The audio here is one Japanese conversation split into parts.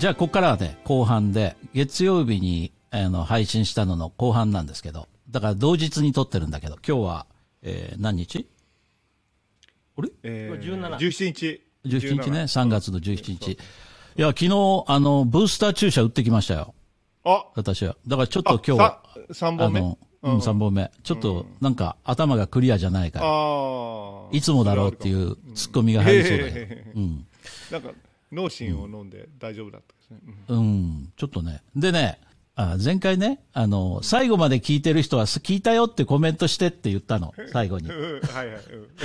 じゃあ、ここからはね、後半で、月曜日に、あの、配信したのの後半なんですけど、だから同日に撮ってるんだけど、今日は、えー、何日？あれ？えー、17 17日。?17 日ね、3月の17日。いや、昨日、あの、ブースター注射打ってきましたよ。あ、私は。だからちょっと今日は、3本目あの、うん、3本目。ちょっと、なんか、頭がクリアじゃないから、ああ。いつもだろうっていうツッコミが入りそうだうん。なんか、脳神を飲んで大丈夫だったですね。うんうん、ちょっとね。でね、あ前回ね、あの、最後まで聞いてる人は、す聞いたよってコメントしてって言ったの、最後に。うんはいはい。うん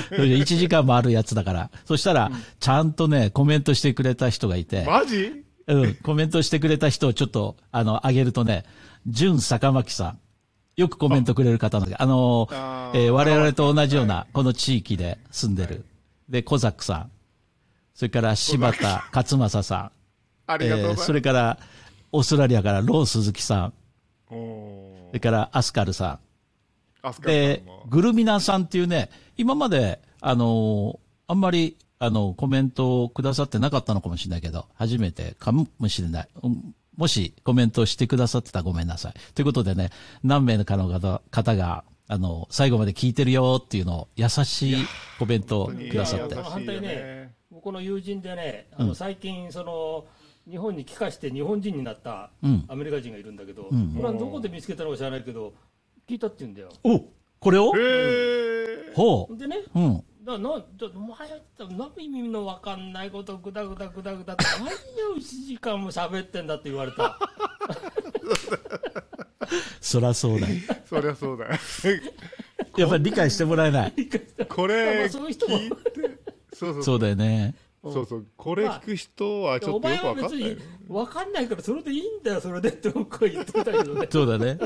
それで1時間もあるやつだから。そしたら、ちゃんとね、コメントしてくれた人がいて、マジ？うん、コメントしてくれた人をちょっと、あの、あげるとね、純坂巻さん。よくコメントくれる方なんだけど、あの、あーえー我々と同じような、この地域で住んでる。で、小ザックさん。それから柴田勝正さん。ありがとうございます。それから、オーストラリアからロー鈴木さん。おそれからアスカルさーアスん。カルでさんも、グルミナさんっていうね、今まで、あのーあんまり、あの、コメントをくださってなかったのかもしれないけど、初めてかもしれない。うんもしコメントしてくださってたらごめんなさい。ということでね、何名かの方方が、あの、最後まで聞いてるよっていうのを優しいコメントをくださって反対ね、僕の友人でね、あの最近、その日本に帰化して日本人になったうんアメリカ人がいるんだけど、んこれはどこで見つけたのか知らないけど、聞いたって言うんだよ。おこれを？へえ。ほう。でね、うん。だなちょお前何意味の分かんないことぐだぐだぐだぐだって何を1時間も喋ってんだって言われた。そらそうだよ。そりゃそうだよ。やっぱり理解してもらえない。こまれあそういう人も聞いて、そうそうそうだよね。そうそう、これ聞く人はちょおっとよく前は別わかんないに。分かんないからそれでいいんだよ、それでって僕は言ってたけどね。そうだね。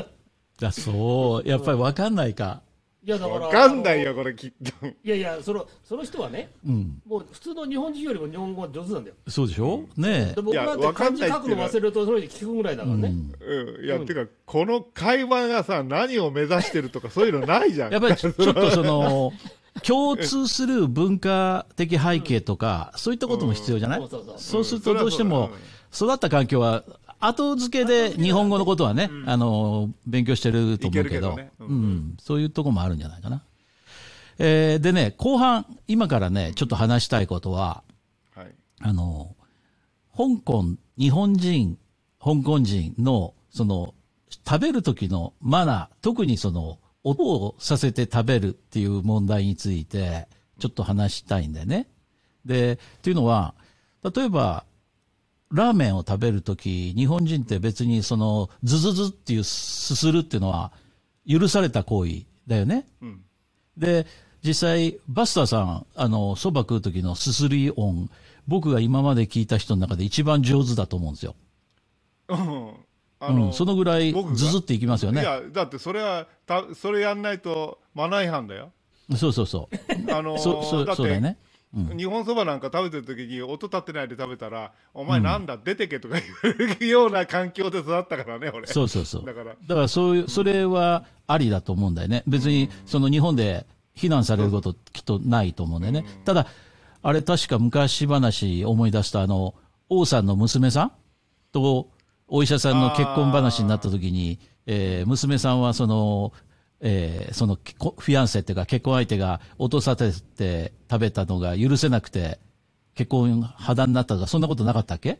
あ、そう。やっぱりわかんないか。いやだからわかんないよ、これきっと。いやいやそのその人はねうん。もう普通の日本人よりも日本語が上手なんだよそうでしょ？ねで僕なんていやわか漢字んないっていうのは書くの忘れるとそれで聞くぐらいだからね、うん。うん。いや、てか、この会話がさ、何を目指してるとか、そういうのないじゃん。やっぱりちょちょっとその、共通する文化的背景とか、そういったことも必要じゃない？そうするとどうしてもそ、育った環境は、後付けで日本語のことはね、あの、勉強してると思うけど。ううん。ん、そういうとこもあるんじゃないかな。えーでね、後半、今からね、ちょっと話したいことは、はい。あの、香港、日本人、香港人の、その、食べる時のマナー、特にその、音をさせて食べるっていう問題について、ちょっと話したいんだよね。で、っていうのは、例えば、ラーメンを食べるとき、日本人って別にその、ズズズっていうすするっていうのは、許された行為だよね。うん。で、実際、バスターさん、あの、蕎麦食う時のすすり音、僕が今まで聞いた人の中で一番上手だと思うんですよ。うん。あうん、そのぐらい僕が？ズズっていきますよね。いや、だってそれは、たそれやんないとマナー違反だよ。そうそうそう。あのーそう、そう、だって、そうだよね。うん。日本そばなんか食べてる時に音立ってないで食べたら、お前なんだ、出てけとか言われるような環境で育ったからね、俺。そうそうそう。だから、だからそういう、それはありだと思うんだよね。別に、その日本で非難されることきっとないと思うんだよね。ただ、あれ確か昔話思い出したあの、王さんの娘さんとお医者さんの結婚話になった時に、えー娘さんはその、えーそのこフィアンセっていうか結婚相手が落とさせて食べたのが許せなくて結婚破談になったとか、そんなことなかったっけ？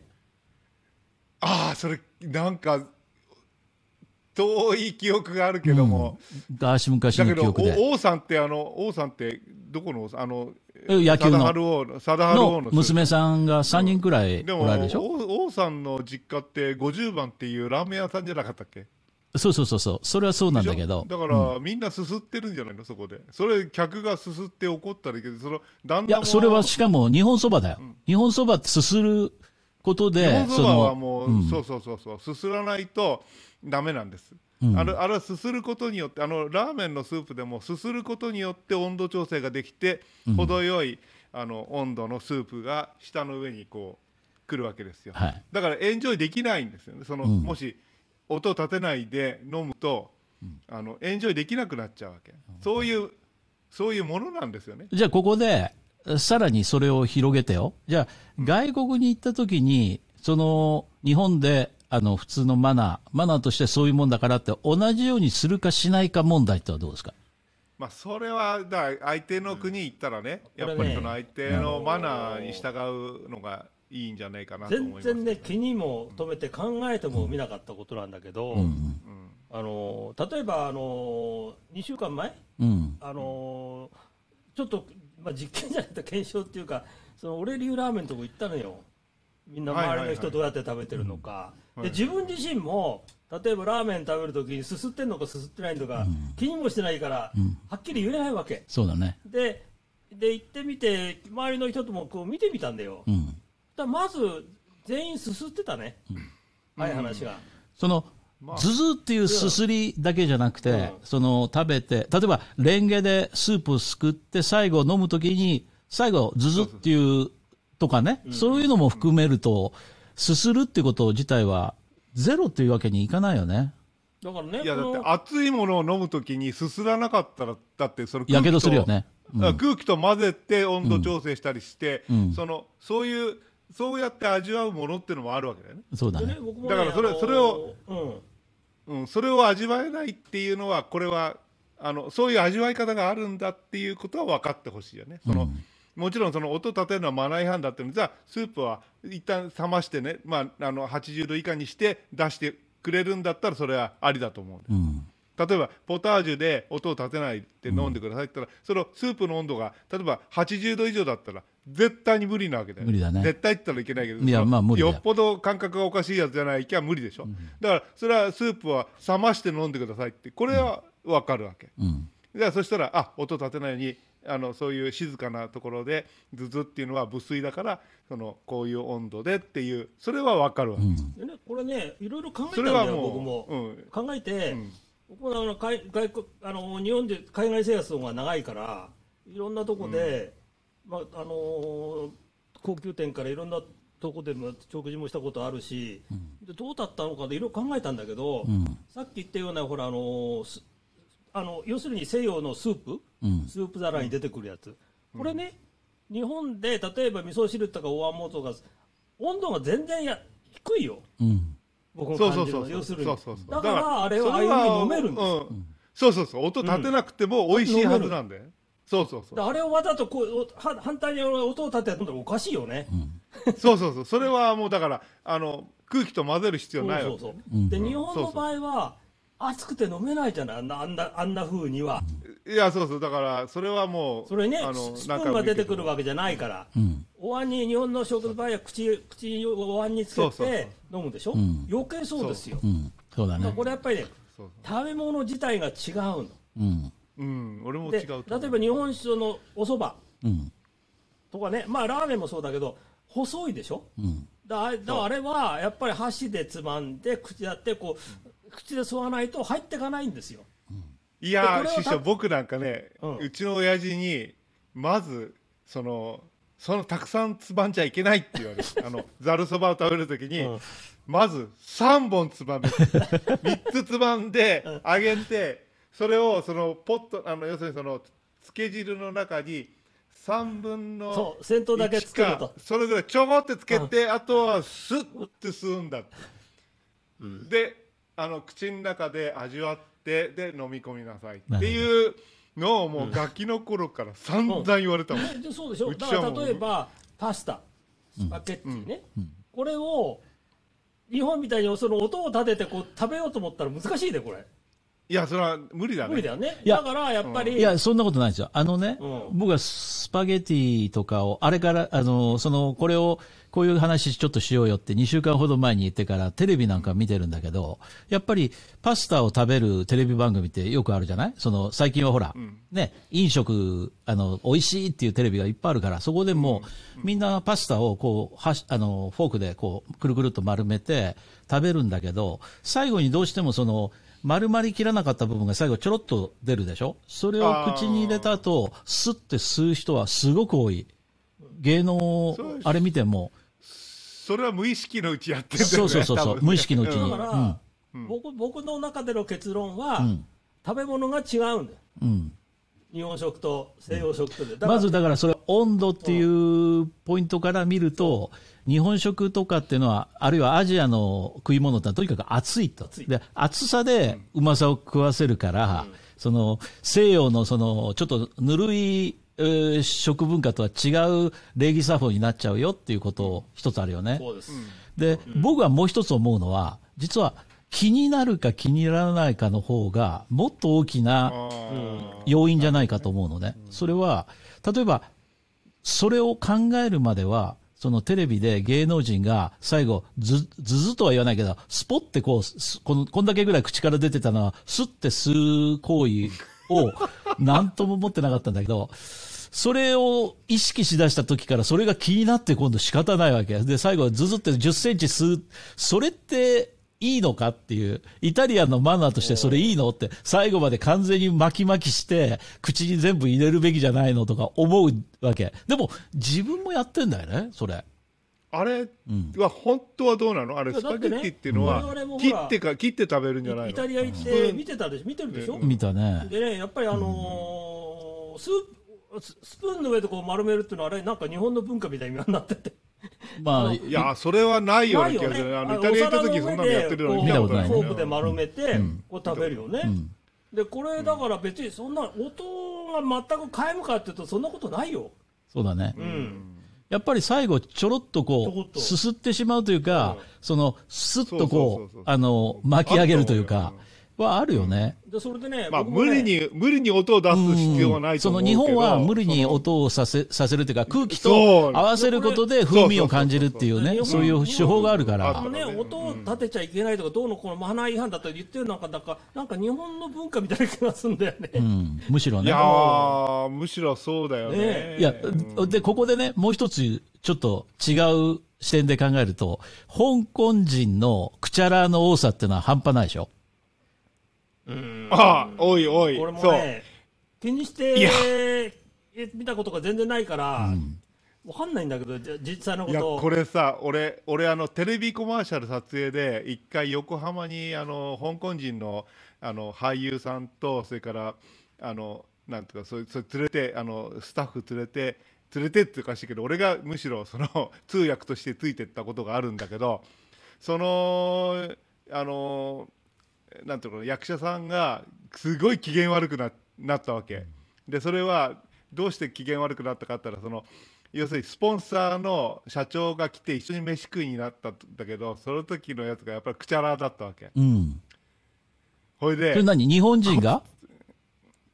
ああ、それ、なんか、遠い記憶があるけども、昔々だけど、の記憶で。お王さんって、あの、王さんって、どこの、あの、え野球の。の、娘さんが3人くらいおられるでしょ、王王さんの実家って50番っていうラーメン屋さんじゃなかったっけ？そうそうそうそう。それはそうなんだけでどだから、みんなすすってるんじゃないの？そこで。それ客がすすって怒ったらいいけどその旦那もいや、それはしかも日本そばだよ。日本そばってすすること日で、本そばはのもう、うん。そうそうそうそうすすらないとダメなんです、うん。あれあれはすすることによってあのラーメンのスープでもすすることによって温度調整ができて、程よいあの温度のスープが舌の上にこう来るわけですよ、はい。だからエンジョイできないんですよね。その、うん。もし音を立てないで飲むと、あのエンジョイできなくなっちゃうわけ、そういうそういうものなんですよね。じゃあここで、さらにそれを広げてよ。じゃあ、外国に行った時に、その、日本で、あの、普通のマナー、マナーとしてそういうもんだからって、同じようにするかしないか問題ってのはどうですか？まあ、それはだから相手の国行ったらね、うんやっぱりその相手のマナーに従うのがいいんじゃないかなと思います。全然ね、気にも留めて考えても見なかったことなんだけど、うん。あの例えばあの2週間前、うん。あのちょっと、まあ、実験じゃなくて検証っていうか、その俺流ラーメンのとこ行ったのよ、みんな周りの人どうやって食べてるのか、はいで自分自身も、例えばラーメン食べるときにすすってんのかすすってないのか、気にもしてないから、はっきり言えないわけ。そうだね。でで行ってみて、周りの人ともこう見てみたんだよ。うん。だまず全員すすってたね、はい話が。その、まあズズっていうすすりだけじゃなくて、うんその食べて、例えばレンゲでスープをすくって最後飲むときに、最後ズズっていうとかね、そういうのも含めると、すするってこと自体はゼロっていうわけにいかないよね。だからね、いやだって熱いものを飲むときにすすらなかったらだってそのやけど空気とするよね。うんあ空気と混ぜて温度調整したりして、うんそのそういうそうやって味わうものっていうのもあるわけだよね。そうだね。だからそれあのそれを、うん、うん、それを味わえないっていうのはこれはあのそういう味わい方があるんだっていうことは分かってほしいよね。そのもちろんその音立てるのはマナー違反だっていうのじゃあスープは一旦冷ましてね、まあ、あの80度以下にして出してくれるんだったらそれはありだと思ううん。例えばポタージュで音を立てないで飲んでくださいって言ったら、そのスープの温度が例えば80度以上だったら絶対に無理なわけだよ無理だね。絶対って言ったらいけないけどいやまあ無理だよ。よっぽど感覚がおかしいやつじゃないきゃ無理でしょ、だからそれはスープは冷まして飲んでくださいってこれは分かるわけ、うん。じゃあそしたらあ音立てないようにあのそういう静かなところでズズっていうのは無水だからそのこういう温度でっていうそれは分かるわけ、でね、これね、いろいろ考えたそんだよ、れはもう僕も。うん。考えて、うん。僕もあの海外国あの日本で海外生活の方が長いから、いろんなとこで、まああのー高級店からいろんなとこでも食事もしたことあるし、でどうだったのかでいろいろ考えたんだけど、うん。さっき言ったような、ほら、あのーすあの要するに西洋のスープ、うん。スープ皿に出てくるやつ、これね、日本で例えば味噌汁とかお椀もとか、温度が全然や低いよ、うん。僕のそう感じるの、そうそう。そう要するに。そうそうそうだからあれはああいうふうに飲めるんですよ。うん。そうそうそう。音立てなくても美味しいはずなんだよ、そうそうそう。だあれをわざとこうおは反対に音を立てて飲んだらおかしいよね。そうそうそう。それはもうだからあの空気と混ぜる必要ないわけ。そうそうそう。で日本の場合は熱くて飲めないじゃない？あんなあんなあんな風には。いやそうそう。だからそれはもうそれねあのスプーンが出てくるわけけじゃないから。うん。お椀に日本の食の場合は口口にお椀につけて飲むでしょ、ん。余計そうですよ、う。ん。そうだね。これやっぱりね食べ物自体が違うの。うん。うん俺も違でうと思う。例えば日本酒のお蕎麦うん。とかねまあラーメンもそうだけど細いでしょ？うん。だあれだあれはやっぱり箸でつまんで口やってこう口で吸わないと入っていかないんですよ。いやでこれをた師匠僕なんかね、ううんちの親父にまずそのそのたくさんつまんじゃいけないって言われる あのざるそばを食べるときに、うん。まず3本つまめ。3つつまんで揚げてそれをそのポットあの要するにそのつけ汁の中に3分のそう先頭だけつけると。1かそれぐらいちょこってつけて、あとはスッて吸うんだって、であの口の中で味わってで飲み込みなさいっていうのをもうガキの頃から散々言われたもん、ねでそうでしょ？だから例えばパスタスパゲッティね、これを日本みたいにその音を立ててこう食べようと思ったら難しいでこれいやそれは無理だね。無理だよね。いやだからやっぱり、いや、そんなことないですよ。あのね、うん。僕はスパゲティとかを、あれから、あの、その、これを、こういう話ちょっとしようよって2週間ほど前に言ってからテレビなんか見てるんだけど、やっぱりパスタを食べるテレビ番組ってよくあるじゃない？その、最近はほら、ね、飲食、あの、美味しいっていうテレビがいっぱいあるから、そこでもう、みんなパスタをこう、はし、あの、フォークでこう、くるくるっと丸めて食べるんだけど、最後にどうしてもその、丸まりきらなかった部分が最後ちょろっと出るでしょ？それを口に入れた後、スッて吸う人はすごく多い。芸能あれ見ても、それは無意識のうちやってるんだよねそうそうそうね。無意識のうちに。だから、僕僕の中での結論は、食べ物が違うんだよ。うん。日本食と西洋食とで。まずだからそれ、温度っていうポイントから見ると、日本食とかっていうのは、あるいはアジアの食い物ってのはとにかく熱いと。で、熱さでうまさを食わせるから、その西洋のそのちょっとぬるい、えー食文化とは違う礼儀作法になっちゃうよっていうこと一つあるよね。そうです。で、僕はもう一つ思うのは、実は気になるか気にならないかの方が、もっと大きな要因じゃないかと思うのね。それは、例えば、それを考えるまでは、そのテレビで芸能人が最後、ず、ずずとは言わないけど、スポってこう、この、こんだけぐらい口から出てたのは、スって吸う行為を、なんとも思ってなかったんだけど、それを意識しだした時から、それが気になって今度仕方ないわけ。で、最後、ずずって10センチ吸う。それって、いいのかっていう、イタリアンのマナーとしてそれいいのって、最後まで完全に巻き巻きして、口に全部入れるべきじゃないのとか思うわけ。でも、自分もやってんだよね、それ。あれは本当はどうなの？あれスパゲッティっていうのは切ってか切って食べるんじゃないの？イタリア行って見てたでしょ？見てるでしょ、見たね。でねやっぱりあのースーススプーンの上でこう丸めるっていうのはあれなんか日本の文化みたいになってて まあ、いやそれはないような気がする。あのイタリア行った時そんなのやってるの見見たこととないフォークで丸めて、こう食べるよね、ん。でこれだから別にそんな音が全く皆無かっていうとそんなことないよ、そうだね。うん。やっぱり最後、ちょろっとここう、すすってしまうというか、その、スッとこう、あの、巻き上げるというか、はあるよね。でそれでね、まあ無理に無理に音を出す必要はないとその思うけど。日本は無理にその音をさせさせるというか、空気と合わせることで風味を感じるっていうね、そういう手法があるから。あの。ね、音を立てちゃいけないとか、どうのこのマナー違反だと言ってるのか、なんか、なんか日本の文化みたいな気がするんだよね。うん、むしろね。いや。ーむしろそうだよね。ねいや、で、ここでね、もう一つ、ちょっと違う視点で考えると、香港人のクチャラの多さっていうのは半端ないでしょ。うんああおいおいこれもそうね、気にして見たことが全然ないから、わかんないんだけど、じゃ実際のこと。を。これさ俺俺あのテレビコマーシャル撮影で一回横浜にあの香港人のあの俳優さんとそれからあのなんていうかそれそれ連れてあのスタッフ連れて連れてっていうかしいけど俺がむしろその通訳としてついてったことがあるんだけどそのあのなんていうの役者さんがすごい機嫌悪くななったわけ。でそれはどうして機嫌悪くなったかったらその要するにスポンサーの社長が来て一緒に飯食いになったんだけどその時のやつがやっぱりくちゃらだったわけ。うん。ほいでそれ何日本人が？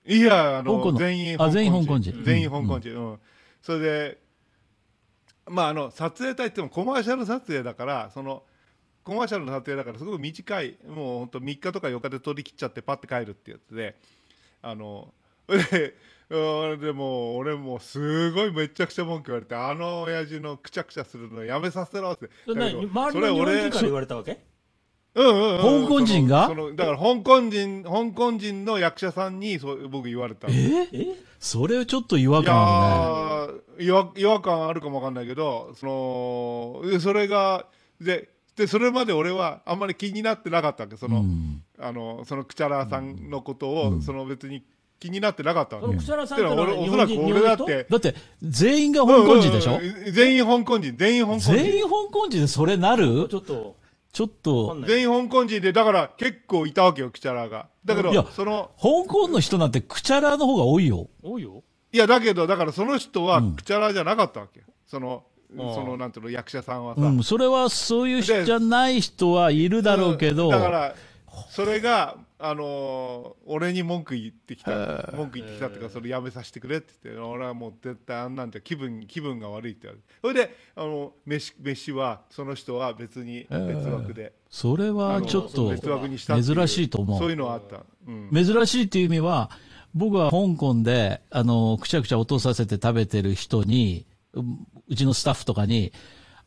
いやあの全員あ全員香港人。全員香港人、うん。それでまああの撮影隊って言ってもコマーシャル撮影だからそのコマーシャルの撮影だからすごく短いもう本当3日とか4日で撮り切っちゃってパッて帰るってやつであのでうんでもう俺もうすごいめちゃくちゃ文句言われてあの親父のくちゃくちゃするのやめさせろって。それ周りの日本人から言われたわけ？うんうんうん。香港人が？そのだから香港人香港人の役者さんにそう僕言われたの。え？え？それちょっと違和い感あやー違和違和感あるかもわかんないけどそのでそれがででそれまで俺はあんまり気になってなかったわけ。その,、あのそのクチャラさんのことを、その別に気になってなかったわけ。そのクチャラさんってのはらく俺だってだって、全員が香港人でしょ、うんうんうん。全員香港人。全員香港人。全員香港人でそれなる？ちょっと、ちょっと。全員香港人でだから結構いたわけよクチャラが。だけどいやその香港の人なんてクチャラの方が多いよ。多いよ。いやだけどだからその人はうんクチャラじゃなかったわけよ。そのそのなんていうの役者さんはさ、うん、それはそういう人じゃない人はいるだろうけど、だからそれがあのー俺に文句言ってきた。文句言ってきたっていうかそれやめさせてくれって言って俺はもう絶対あんなんじゃ気分気分が悪いって言われて。それであの飯飯はその人は別に別枠で、それあはのちょっと珍しいと思う。そういうのはあった、うん、珍しいっていう意味は、僕は香港で、あの、くちゃくちゃ落とさせて食べてる人に、ううちのスタッフとかに、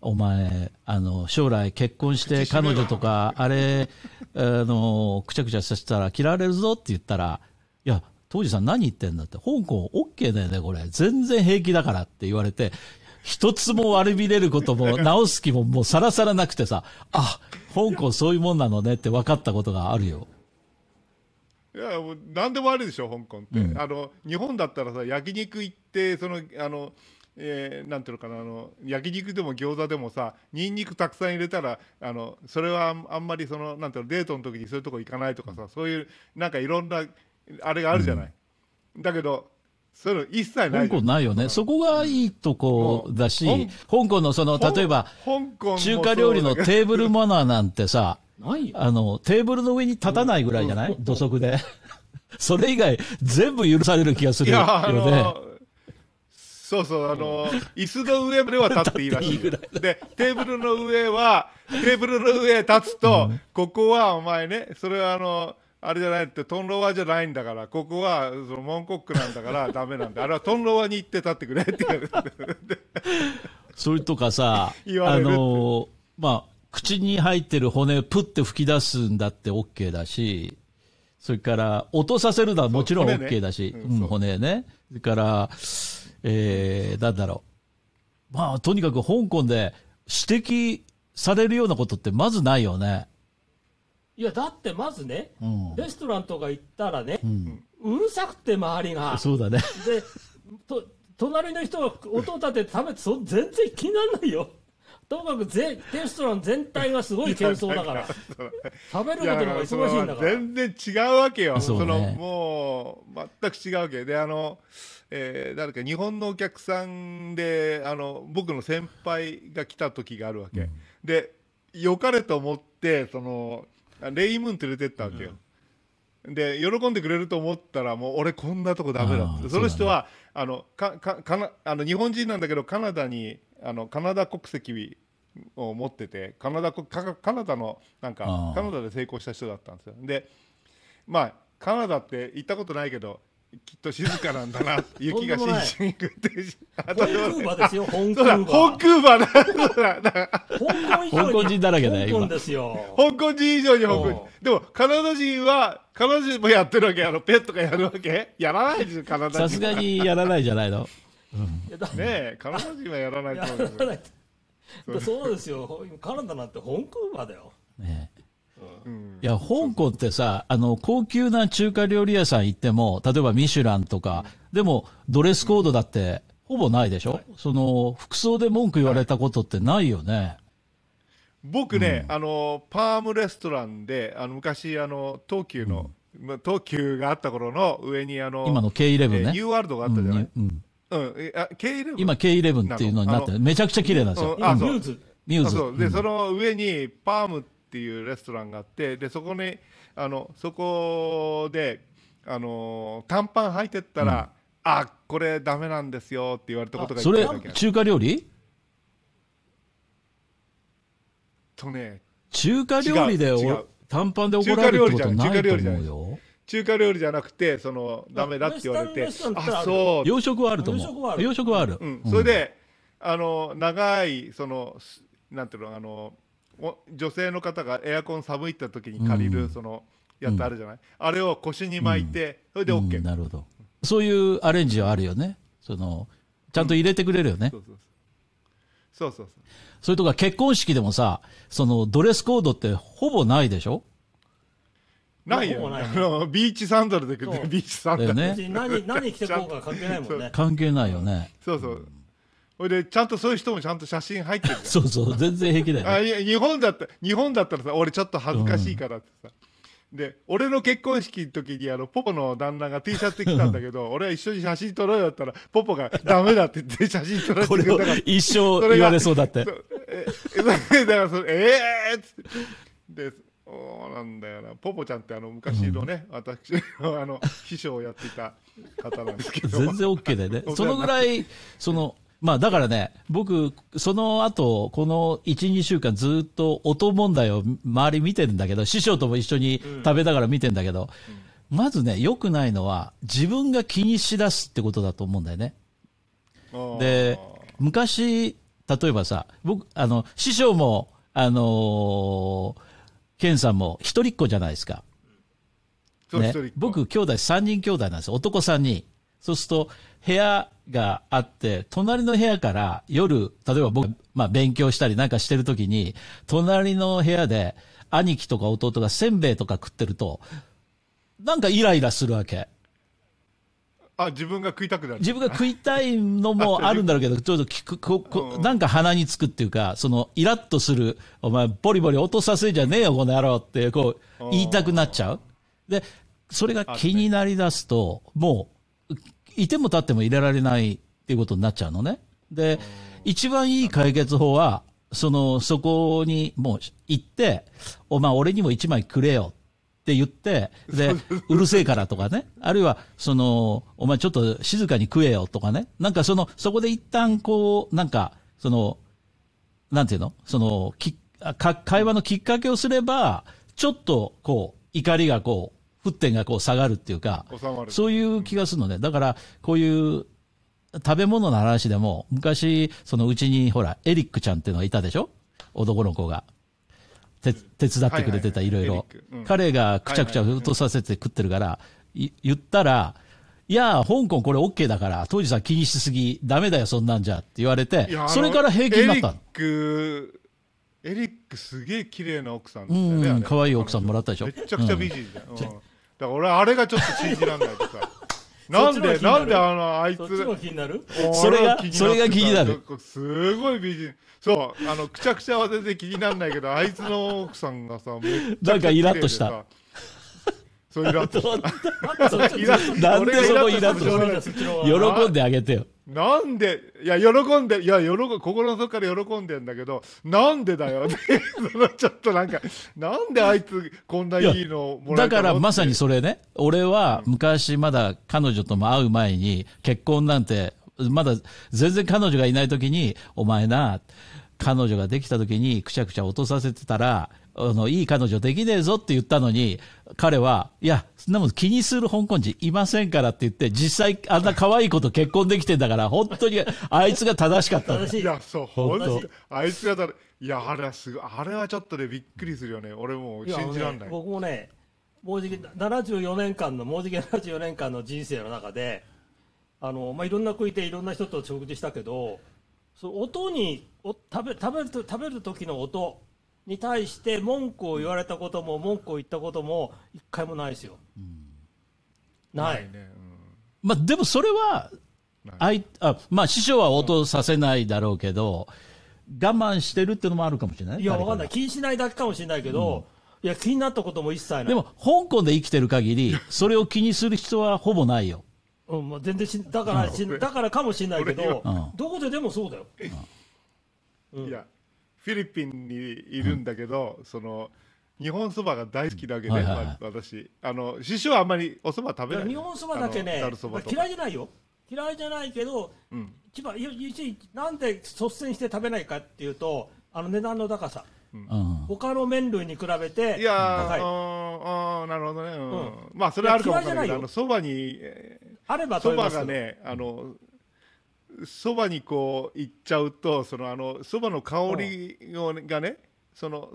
お前、あの、将来結婚して彼女とか、あれ、あの、くちゃくちゃさせたら嫌われるぞって言ったら、いや、当時さん何言ってんだって、香港 OK だよね、これ。全然平気だからって言われて、一つも悪びれることも 直す気ももうさらさらなくてさ、あ、香港そういうもんなのねって分かったことがあるよ。いやもう何でもあるでしょ香港って、あの日本だったらさ焼肉行ってそのあのえーなんていうのかなあの焼肉でも餃子でもさニンニクたくさん入れたらあのそれはあんまりそのなんていうのデートの時にそういうとこ行かないとかさそういうなんかいろんなあれがあるじゃない、だけどそういうの一切ない香港ないよね。そこがいいとこだし香港のその、例えば、香港も中華料理のテーブルマナーなんてさ、ないよ。あの、テーブルの上に立たないぐらいじゃない？土足で。それ以外、全部許される気がするよね。そうそうあの椅子の上までは立っていいらしいでテーブルの上はテーブルの上立つと、ここはお前ねそれはあのあれじゃないってトンロワじゃないんだからここはそのモンコックなんだから ダメなんだ。あれはトンロワに行って立ってくれって言われて。それとかさ、あの、まあ、口に入ってる骨をプッて吹き出すんだって OK だし、それから、落とさせるのはもちろん OK だし、うんう。んそう骨ね。それから、えー、なんだろう。まあ、とにかく香港で指摘されるようなことってまずないよね。いや、だってまずね、うん。レストランとか行ったらねう、ん、うるさくて周りが。そうだね。で、と、隣の人が音を立てて食べて、そ全然気にならないよ。ともかくぜレストラン全体がすごい喧騒だから、食べることの方が忙しいんだから。は全然違うわけよ、そうねのもう全く違うわけ。であの、えー誰か日本のお客さんであの僕の先輩が来た時があるわけ、で良かれと思ってそのレイムーン連れてったわけよ、で喜んでくれると思ったらもう俺こんなとこダメだって。その人はあのかかかなあの日本人なんだけどカナダにあのカナダ国籍を持っててカナダ国カカナダのなんかカナダで成功した人だったんですよ。でまあカナダって行ったことないけどきっと静かなんだな 雪がしんしん降ってあ香港馬ですよ、香そうだ港馬。香港馬だそうだ。香港人だ。らけだよ。今香港ですよ。香港人以上に香港でもカナダ人はカナダ人もやってるわけあのペットがやるわけやらないでしょカナダ人はさすがにやらないじゃないの。いやだねえカナダ人はやらないやと思うけどらないだそう。ですよ、カナダなんて香港馬だよ。ねうん。いや、香港ってさ、あの、高級な中華料理屋さん行っても、例えばミシュランとか、でも、ドレスコードだって、ほぼないでしょ、その、服装で文句言われたことってないよね。僕ね、あのパームレストランであの昔あの東急の、まあ東急があった頃の上にあの今の K11 ね。えーニューワールドがあったじゃない、うんうん。えあ K11 今 K11 っていうのになってる。めちゃくちゃ綺麗なんですよ。うん。あミューズ。ミューズ。あそう。で、うん。その上にパームっていうレストランがあってでそこにあのそこであの短パン履いてったら、あこれダメなんですよって言われたことがそれ中華料理？とね中華料理で短パンで怒られるってことないと思うよ。中華料理じゃなくてそのダメだって言われてあそう。洋食はあると思う。洋食はある。洋食はある。うん、それで、あの長いそのすなんていうのあのお女性の方がエアコン寒いって時に借りる、うん。そのやつあるじゃない、あれを腰に巻いて、それで OK、うん。なるほど。そういうアレンジはあるよね。その、ちゃんと入れてくれるよね。そうそうそう。そうそうそれとか結婚式でもさ、そのドレスコードってほぼないでしょ？ないよ、ほぼないあのビーチサンダルでビーチサンダル、ね。何何着てこうか関係ないもんね。関係ないよね。そうそう。それでちゃんとそういう人もちゃんと写真入ってるそうそう、全然平気だよね。あいや日本だった日本だったらさ俺ちょっと恥ずかしいからってさ、で俺の結婚式の時にあのポポの旦那が T シャツ着たんだけど 俺は一緒に写真撮ろうよって言ったらポポがダメだって言って写真撮らせこれをてくれたから。一生言われそうだって。だからそれええー、っつって。でそうなんだよな。ポポちゃんってあの昔のね、私の あの秘書をやっていた方なんですけど。全然 OK だよね。そのぐらい、その、まあだからね、僕、その後、この1、2週間ずっと音問題を周り見てるんだけど、師匠とも一緒に食べながら見てんだけど、まずね、良くないのは自分が気にしだすってことだと思うんだよね。うんで、昔、例えばさ、僕、あの、師匠も、あのーケンさんも一人っ子じゃないですか。ね僕、兄弟3人兄弟なんですよ。男3人。そうすると、部屋があって、隣の部屋から夜、例えば僕、まあ勉強したりなんかしてるときに、隣の部屋で兄貴とか弟がせんべいとか食ってると、なんかイライラするわけ。あ自分が食いたくなる自分が食いたいのも あるんだろうけど、ちょっと聞く、こ、こ、なんか鼻につくっていうか、その、イラッとする、お前、ボリボリ落とさせんじゃねえよ、この野郎って、こう、言いたくなっちゃう。で、それが気になりだすと、もう、いても立っても入れられないっていうことになっちゃうのね。で、一番いい解決法は、その、そこにもう行って、お前俺にも一枚くれよって言って、で、うるせえからとかね。あるいは、その、お前ちょっと静かに食えよとかね。なんかその、そこで一旦こう、なんか、その、なんていうの？その、き、か、会話のきっかけをすれば、ちょっと、こう、怒りがこう、沸点がこう下がるっていうか、収まるそういう気がするのね。だから、こういう、食べ物の話でも、昔、そのうちに、ほら、エリックちゃんっていうのがいたでしょ？男の子が。て、手伝ってくれてた、はいろいろ。彼がくちゃくちゃ落とさせて食ってるから、い言ったら、いや、香港これ OK だから、当時さん気にしすぎ、ダメだよ、そんなんじゃって言われてそれから平気になったの。エリッ。クエリックすげえ綺麗な奥さんだうよね、可愛い奥さんもらったでしょ。めちゃくちゃ美人だよ、うん。だから俺あれがちょっと信じらんないでさなんでなんであのあいつそっちも気になる？それがそれが気になる。すごい美人そうあのくちゃくちゃは全然気にならないけどあいつの奥さんがさなんかイラッとした。そうイラッとした。なんでそこイラッと俺がする。イラッそっちの方が喜んであげてよ。なんで、いや、喜んで、いや、喜ぶ心の底から喜んでんだけど、なんでだよ。そのちょっとなんか、なんであいつこんないいのもらだえたの？からまさにそれね、俺は昔まだ彼女とも会う前に結婚なんて、まだ全然彼女がいない時に、お前な、彼女ができた時にくちゃくちゃ落とさせてたら、あの、いい彼女できねえぞって言ったのに、彼は、いや、そんなもん気にする香港人いませんからって言って、実際あんな可愛い子と結婚できてんだから、本当にあいつが正しかったんだ正しいいや、そう、本当あいつがだ、いや、あれはすごい、あれはちょっとね、びっくりするよね。俺も信じらんない。ね僕もね、もうじき74年間の、もうじき74年間の人生の中で、あのまあ、いろんな国でいろんな人と食事したけど、そう音にお食べ食べると食べる時の音に対して文句を言われたことも、文句を言ったことも、一回もないですよ。ない。ね。まあ、でもそれは、あいあまあ、師匠は音させないだろうけど、我慢してるっていうのもあるかもしれない？いや、わかんない。気にしないだけかもしれないけど、いや、気になったことも一切ない。でも、香港で生きてる限り、それを気にする人はほぼないよ。うん、まあ、全然しだからし、だからかもしれないけど、うんどこででもそうだよ。うんいや、フィリピンにいるんだけど、その、日本そばが大好きだわけね、はいはい私。あの、師匠はあんまりおそば食べない。日本そばだけね嫌いじゃないよ。嫌いじゃないけど、うん。一番なんで率先して食べないかっていうとあの値段の高さ。うん。他の麺類に比べていやー、高い。あーあーなるほどね、うん。うん。まあそれはあるかもわかんないけど、そばに、えあればーそばがね、あのそばにこう行っちゃうと、そのあのそばの香りをがね、その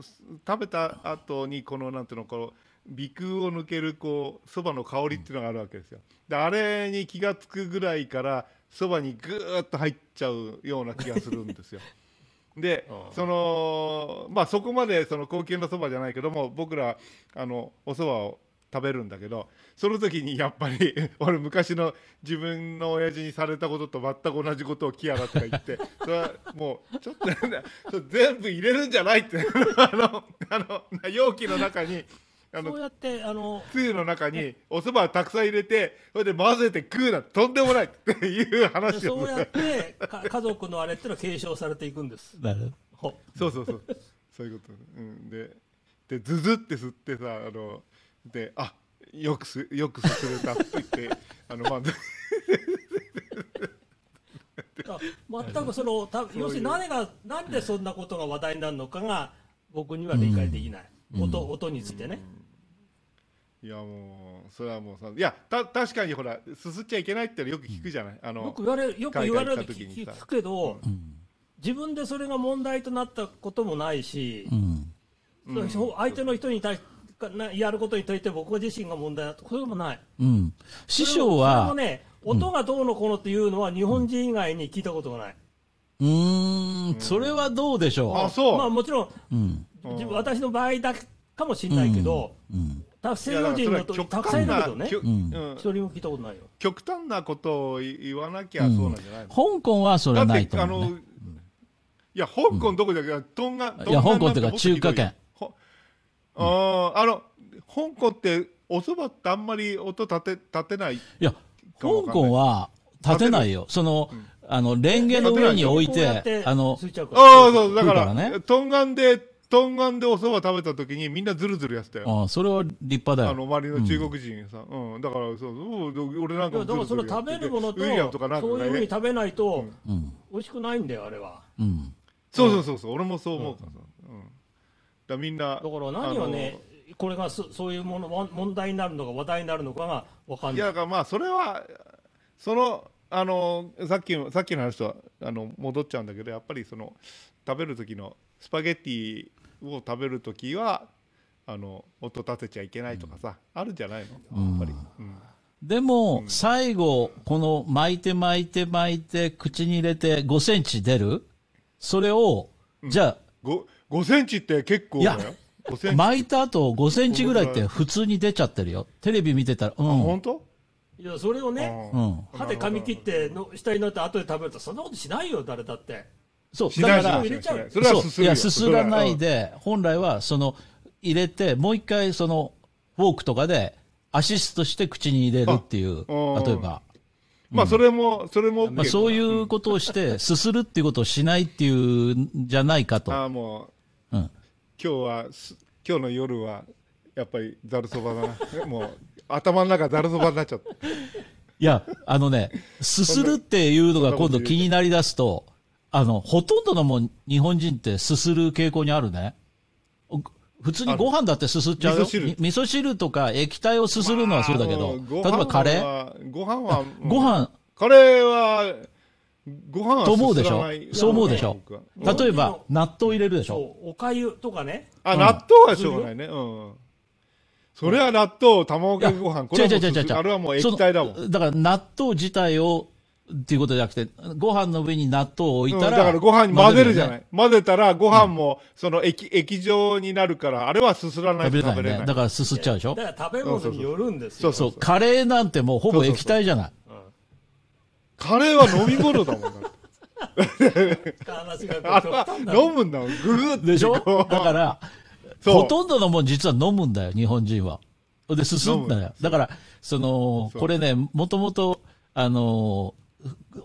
食べた後にこのなんていうのこの鼻腔を抜けるこうそばの香りっていうのがあるわけですよ。であれに気がつくぐらいからそばにぐーっと入っちゃうような気がするんですよ。でうんそのまあそこまでその高級なそばじゃないけども僕らあのおそばを食べるんだけどその時にやっぱり 俺昔の自分の親父にされたことと全く同じことをキアラとか言ってそれはもうちょっと全部入れるんじゃないって あのあの容器の中にあのそうやってあのつゆの中におそばをたくさん入れてそれで混ぜて食うなんてとんでもないって いう話を。そうやってか家族のあれっていうのは継承されていくんです。なるほそうそうそう。そういうこと、うん、ででズズって吸ってさあのであよくすよくすすれたって言って あのまあ あ全くそのた要するに何がなんでそんなことが話題になるのかが僕には理解できない、音音についてね、いやもうそれはもうさいやた確かにほらすすっちゃいけないってよく聞くじゃない？あのよく言われるよく言われる聞くけど、うん。自分でそれが問題となったこともないしう、ん。相手の人に対してなやることに対して僕自身が問題だと。これもない。うん。師匠それね音がどうのこうのっていうのは日本人以外に聞いたことがない、うーん、それはどうでしょあそう、まあもちろんう。うん。自分私の場合だけかもしれないけど、うん。た西洋人だとたくさんいるけどねうんうん。一人も聞いたことないよ。極端なことを言わなきゃそうなんじゃないの、香港はそれはないとあ思う、ね。の、いや、香港どこだっけ、トンガン、いやトンガン香港っていうか中華圏。ほあーあの、香港って、お蕎麦ってあんまり音立て、立てない？いや、香港は立てないよ。その、あの、レンゲの上に置いてて、あのああ、そう、だか、ららねトンガンで、トンガンでお蕎麦食べた時にみんなずるずるやってたよ。あそれは立派だあのよ。周りの中国人さ、うん、だからそうそう俺なんかもいやだからそれ食べるものとそういうふうにね食べないとうん。美味しくないんだよあれはうん。そうそうそうそう俺もそう思うからさ、うん、だからみんなだから何がねこれがそそういうものわ問題になるのか話題になるのかが分かんない。いやだからまあそれはそのあのさっきのさっきの話とはあの戻っちゃうんだけどやっぱりその食べる時のスパゲッティを食べる時はあの音立てちゃいけないとかさ、あるんじゃないの？やっぱり、うん。でも、最後、この巻いて巻いて巻いて、口に入れて5センチ出る？それを、じゃ 5, 5センチって結構だよ。いや5セあ、ンチ。巻いた後5センチぐらいって普通に出ちゃってるよ。テレビ見てたら、うあん。本当？いやそれをね。歯で噛み切っての下に乗って後で食べるとそんなことしないよ誰だって。そう、しないだからう。それはそう。いや、すすらないで、本来は、その、入れて、もう一回、その、フォークとかで、アシストして口に入れるっていう、例えば、まあそれもそれもまあ、そういうことをして、すするっていうことをしないっていうんじゃないかと。ああもううん。今日はす今日の夜はやっぱりざるそばだな。もう頭の中ざるそばになっちゃった。いや、あのね、すするっていうのが今度気になりだすと、あの、ほとんどのもん日本人ってすする傾向にあるね。お普通にご飯だってすすっちゃうよ。味噌汁。とか液体をすするのはそうだけど、まあ例えばカレー？ーご飯はうん。ご飯、カレーはご飯はと思うでしょ？そう思うでしょ？例えば納豆入れるでしそょうおかゆとかね。あ、うん納豆はしょうがないね。うん。それは納豆卵かけご飯。これはもうす違う違う違う違う。すあれはもう液体だもん。だから納豆自体をっていうことじゃなくて、ご飯の上に納豆を置いたら、うんだからご飯に混ぜるじゃない。混混ぜたらご飯もその液液状になるからあれはすすらない食べれないだからすすっちゃうでしょ？だから食べ物によるんですよ。そう、カレーなんてもうほぼ液体じゃない。カレーは飲み物だもん飲むんだもん。ググってでしょ？だから、ほとんどのもん実は飲むんだよ、日本人は。で、進んだ飲よ。だから、その、これね、もともと、あの、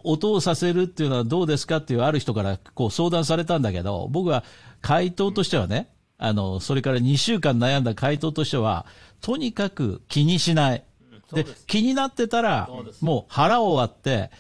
音をさせるっていうのはどうですかっていうある人からこう相談されたんだけど、僕は回答としてはね、あの、それから2週間悩んだ回答としては、とにかく気にしない。で気になってたらもう腹を割って、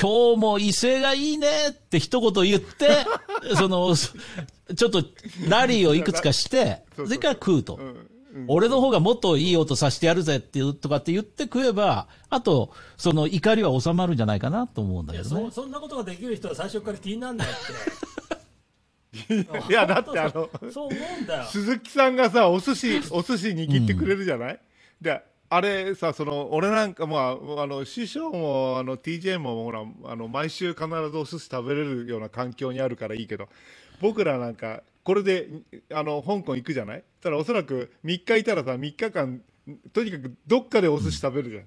今日も威勢がいいねって一言言って、その、ちょっとラリーをいくつかして、それから食うと。うん。うん。俺の方がもっといい音させてやるぜっていうとかって言って食えば、あと、その怒りは収まるんじゃないかなと思うんだけどね。そ。そんなことができる人は最初から気にならないって。いやだってあのそう思うんだよ。鈴木さんがさお寿司お寿司握ってくれるじゃない、であれさその俺なんかまああの師匠もあの TJ もほらあの毎週必ずお寿司食べれるような環境にあるからいいけど僕らなんかこれであの香港行くじゃない？たらおそらく3日いたらさ3日間とにかくどっかでお寿司食べるじゃん、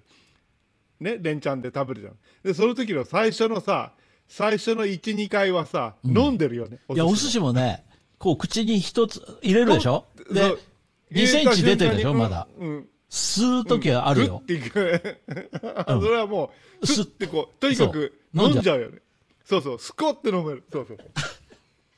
ね連チャンで食べるじゃん。でその時の最初のさ最初の12回はさ、飲んでるよねいや、お寿司もね、こう口に一つ入れるでしょ？でそう、2センチ出てるでしょ、まだ。た瞬間にうん吸うときはあるよ。グッていく。それはもうすスッてこうとにかく飲んじゃう。よね。そうそう。スコって飲める。そうそう。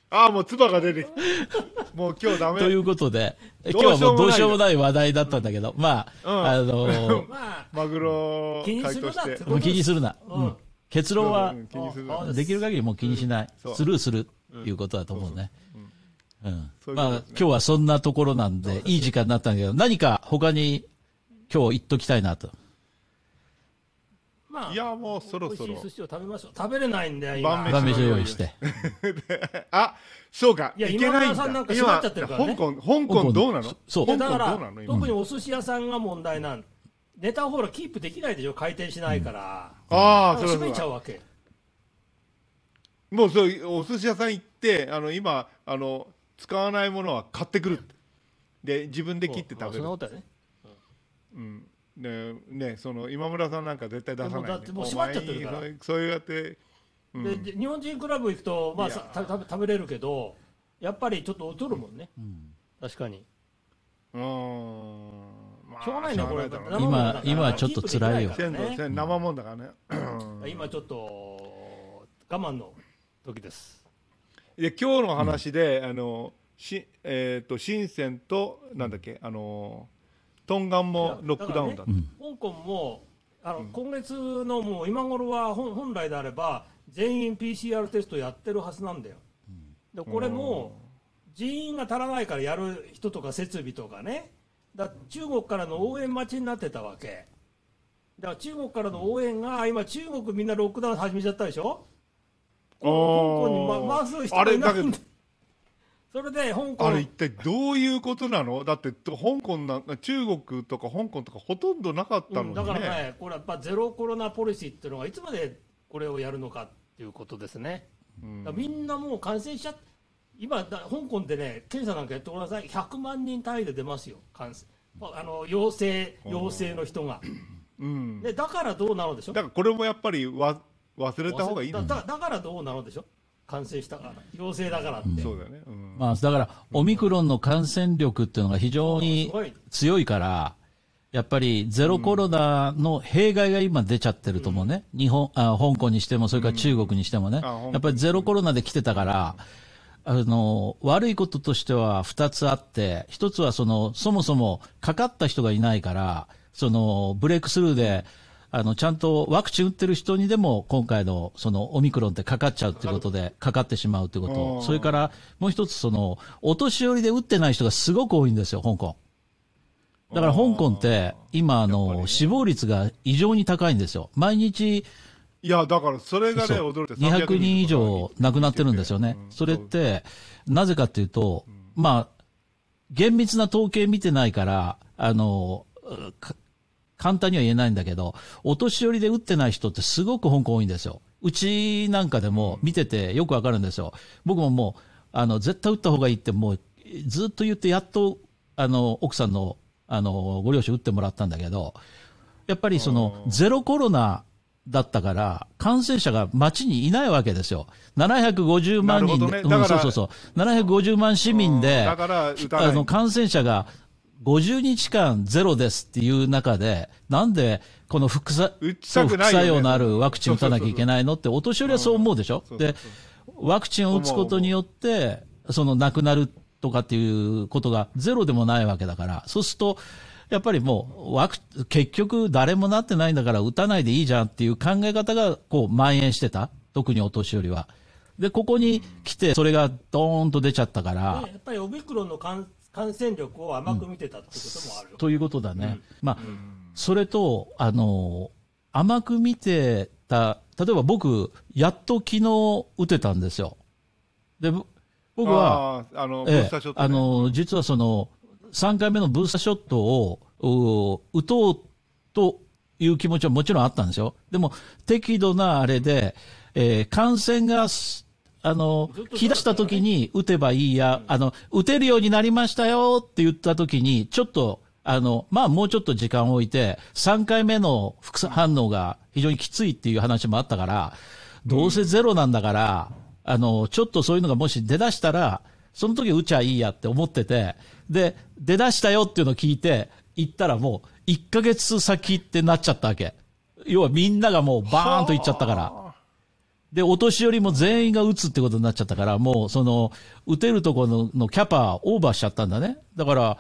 ああもう唾が出てきた。もう今日ダメ。ということで、ど今日はもうどうしようもない話題だったんだけど、まあ、うん。あの、まあマグロを気にするな気にするな。うん。うん。結論はう、ん気にするな。あできる限りもう気にしない。スルーするっていうことだと思うね。うん。まあ、今日はそんなところなんで、いい時間になったんだけど、何か他に今日言っときたいなと。まあいやもうそろそろ。美味しい寿司を食べましょう。食べれないんだよ今。晩飯晩飯を用意して。あそうか。いやいけないん今村さんなんだか閉まっちゃってるからね。香港香港どうなの？そう。香港だからどうなの今？特にお寿司屋さんが問題なん。ネタをほらキープできないでしょ？回転しないから、ああそだから閉めうそうだ。ちゃうわけ。もうそうお寿司屋さん行ってあの今あの使わないものは買ってくるって。で自分で切って食べる。そんなことだよねうん。ねねその今村さんなんか絶対出さない、ね、だってもう閉まっちゃってるから。お前にそうそういうやって、うん。でで日本人クラブ行くと、まあ、いや。さた食べ食べれるけどやっぱりちょっと劣るもんね、確かに。うー。んまあしょうがないねこれ今今ちょっと辛いよ。生もんだからね、今ちょっと我慢の時です。で今日の話で、あのしえっ、と深センとなんだっけあのトンガンもロックダウンだった、香港もあの、今月のもう今頃は本本来であれば全員 PCR テストやってるはずなんだよ、でこれも人員が足らないからやる人とか設備とかね。だ中国からの応援待ちになってたわけ。だから中国からの応援が今中国みんなロックダウン始めちゃったでしょ？香港に、ま、回す人あがいないんだ。れだけどそれで香港あれ一体どういうことなの？だってと香港なんか中国とか香港とかほとんどなかったのにね、うんだからね、これやっぱゼロコロナポリシーっていうのがいつまでこれをやるのかっていうことですね。うん。みんなもう感染しちゃっ今だ、香港でね、検査なんかやってください、100万人単位で出ますよ、感染。あの陽性、陽性の人が。うん、でだからどうなのでしょ？だからこれもやっぱりわ忘れた方がいいんだだだだからどうなのでしょ？感染したから、陽性だからって。そうだよね、うんまあ、だから、オミクロンの感染力っていうのが非常に強いから、やっぱりゼロコロナの弊害が今出ちゃってると思うね。日本、あ香港にしても、それから中国にしてもね。やっぱりゼロコロナで来てたから、あの、悪いこととしては二つあって、一つはその、そもそもかかった人がいないから、その、ブレイクスルーで、あの、ちゃんとワクチン打ってる人にでも、今回の、その、オミクロンってかかっちゃうってことで、かかってしまうってこうと。んそれから、もう一つ、その、お年寄りで打ってない人がすごく多いんですよ、香港。だから香港って、今、あの、死亡率が異常に高いんですよ。毎日、いやだからそれがね驚いて200人以上亡くなってるんですよね。それって、なぜかっていうと、まあ、厳密な統計見てないから、あの、か簡単には言えないんだけど、お年寄りで打ってない人ってすごく香港多いんですよ。うちなんかでも見ててよくわかるんですよ。僕ももう、あの、絶対打った方がいいってもう、ずっと言ってやっと、あの、奥さんの、あの、ご両親打ってもらったんだけど、やっぱりその、ゼロコロナだったから、感染者が街にいないわけですよ。750万人で、ねうんそうそうそう。750万市民で、あの、感染者が50日間ゼロですっていう中で、なんで、この副作ね。副作用のあるワクチン打たなきゃいけないのって、お年寄りはそう思うでしょ？で、ワクチンを打つことによって、その亡くなるとかっていうことがゼロでもないわけだから、そうすると、やっぱりもう、ワク、結局誰もなってないんだから打たないでいいじゃんっていう考え方が、こう、蔓延してた。特にお年寄りは。で、ここに来て、それがドーンと出ちゃったから、でやっぱりオミクロンの感感染力を甘く見てたってこともあるよ。ということだね。まあ、それと、あの、甘く見てた、例えば僕、やっと昨日打てたんですよ。で、ぼ僕は、あのあの、実はその、3回目のブースターショットを、う打とうという気持ちはもちろんあったんですよ。でも、適度なあれで、えー感染がす、あの、来だした時に打てばいいや、あの、打てるようになりましたよって言った時に、ちょっと、あの、まあ、もうちょっと時間を置いて、3回目の副反応が非常にきついっていう話もあったから、どうせゼロなんだから、あの、ちょっとそういうのがもし出だしたら、その時打ちゃいいやって思ってて、で、出だしたよっていうのを聞いて、行ったらもう、1ヶ月先ってなっちゃったわけ。要はみんながもうバーンと行っちゃったから。で、お年寄りも全員が打つってことになっちゃったから、もうその、打てるところののキャパオーバーしちゃったんだね。だから、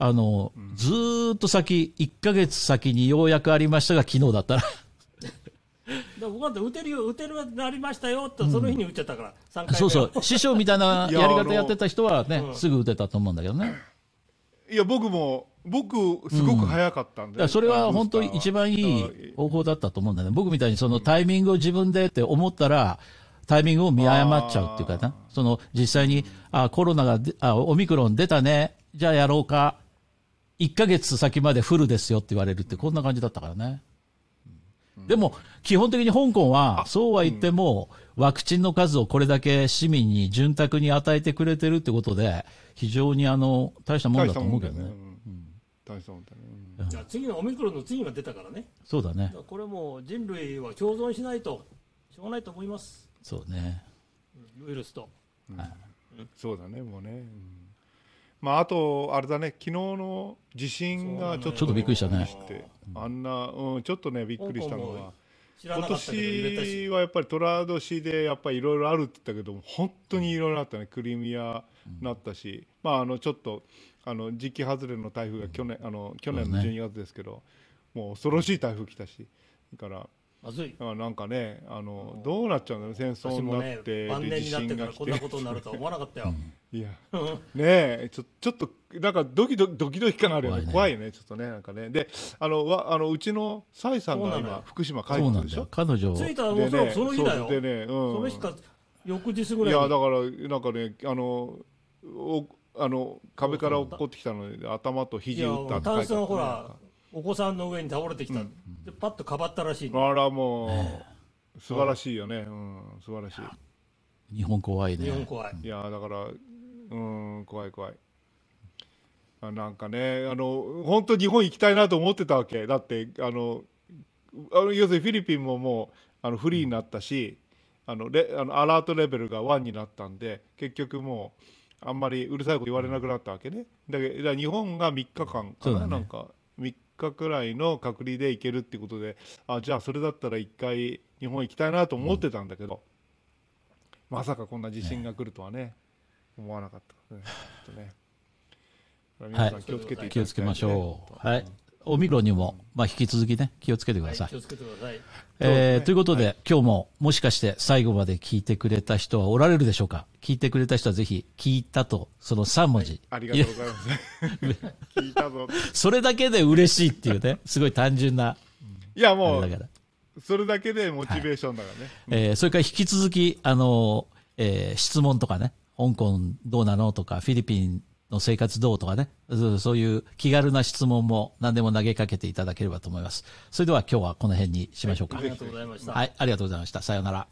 あの、ずーっと先、1ヶ月先にようやくありましたが、昨日だったら。で僕なんて打てるよ、打てるようになりましたよって、その日に打っちゃったから、3回目そうそう、師匠みたいないややり方やってた人はね、うんすぐ打てたと思うんだけどね。いや僕も僕すごく早かったんで、だからそれは本当に一番いい方法だったと思うんだよね。僕みたいにそのタイミングを自分でって思ったら、タイミングを見誤っちゃうっていうかな。その実際に、あ、コロナがで、あ、オミクロン出たね。じゃあやろうか。1ヶ月先までフルですよって言われるってこんな感じだったからね。でも、基本的に香港は、そうは言っても、ワクチンの数をこれだけ市民に潤沢に与えてくれてるってことで、非常にあの、大したもんだと思うけどね。大したもん。だね、じゃあ次のオミクロンの次が出たからね。そうだね。これもう人類は共存しないとしょうがないと思います。そうね。ウイルスと。うん。そうだねもうね、うん。まああとあれだね昨日の地震がちょっとちょっとびっくりしたね。あんな、うん、ちょっとねびっくりしたのは今。年はやっぱり寅年でやっぱりいろいろあるって言ったけど本当にいろいろあったね。クリミアなったし、まああのちょっとあの時期外れの台風が去年あの去年のそうね12月ですけど、もう恐ろしい台風来たし。だからまずい。あなんかねあのどうなっちゃうんだろう戦争になって、晩で地年になってから震が来て。こんなことになるとは思わなかったよ。いや。ねえちょちょっとなんかドキドキドキドキ感あるよね。怖怖いいねちょっとねなんかね。であのわあのうちのサイさんがそうなのよ。今福島帰そうってるでしょ？なんだよ。彼女、着いたらでおそらくその日だよ。そうでね、うん、その日か翌日ぐらいに。いやだからなんかねあのおあの壁から落っこってきたので頭と肘打ったって書いてあったタンスがほならお子さんの上に倒れてきた、でパッとかばったらしいの。あらもう、素晴らしいよね、うん、素晴らし日本怖いね。日本怖い、いいやだからうん怖い怖い。あなんかねあの本当日本行きたいなと思ってたわけ。だってあのあの要するにフィリピンももうあのフリーになったしあのレあのアラートレベルが1になったんで結局もうあんまりうるさいこと言われなくなったわけね。だけど日本が3日間かな,、ね。なんか3日くらいの隔離で行けるっていうことであじゃあそれだったら1回日本行きたいなと思ってたんだけど、まさかこんな地震が来るとはね思わなかった、ね、ね。皆さん気をつけていただきたい、ね気をつけましょう。はい。オミクロンにも、まあ、引き続きね、気をつけてください。気をつけてくださいえーということで、今日ももしかして最後まで聞いてくれた人はおられるでしょうか？聞いてくれた人はぜひ、聞いたと、その3文字。ありがとうございます。聞いたぞ。それだけで嬉しいっていうね、すごい単純な、いや、あもう。それだけでモチベーションだからね。えーそれから引き続き、あの、えー質問とかね、香港どうなのとか、フィリピンの生活どうとかね、そういう気軽な質問も何でも投げかけていただければと思います。それでは今日はこの辺にしましょうか。はい、ありがとうございました。はい、ありがとうございました。さようなら。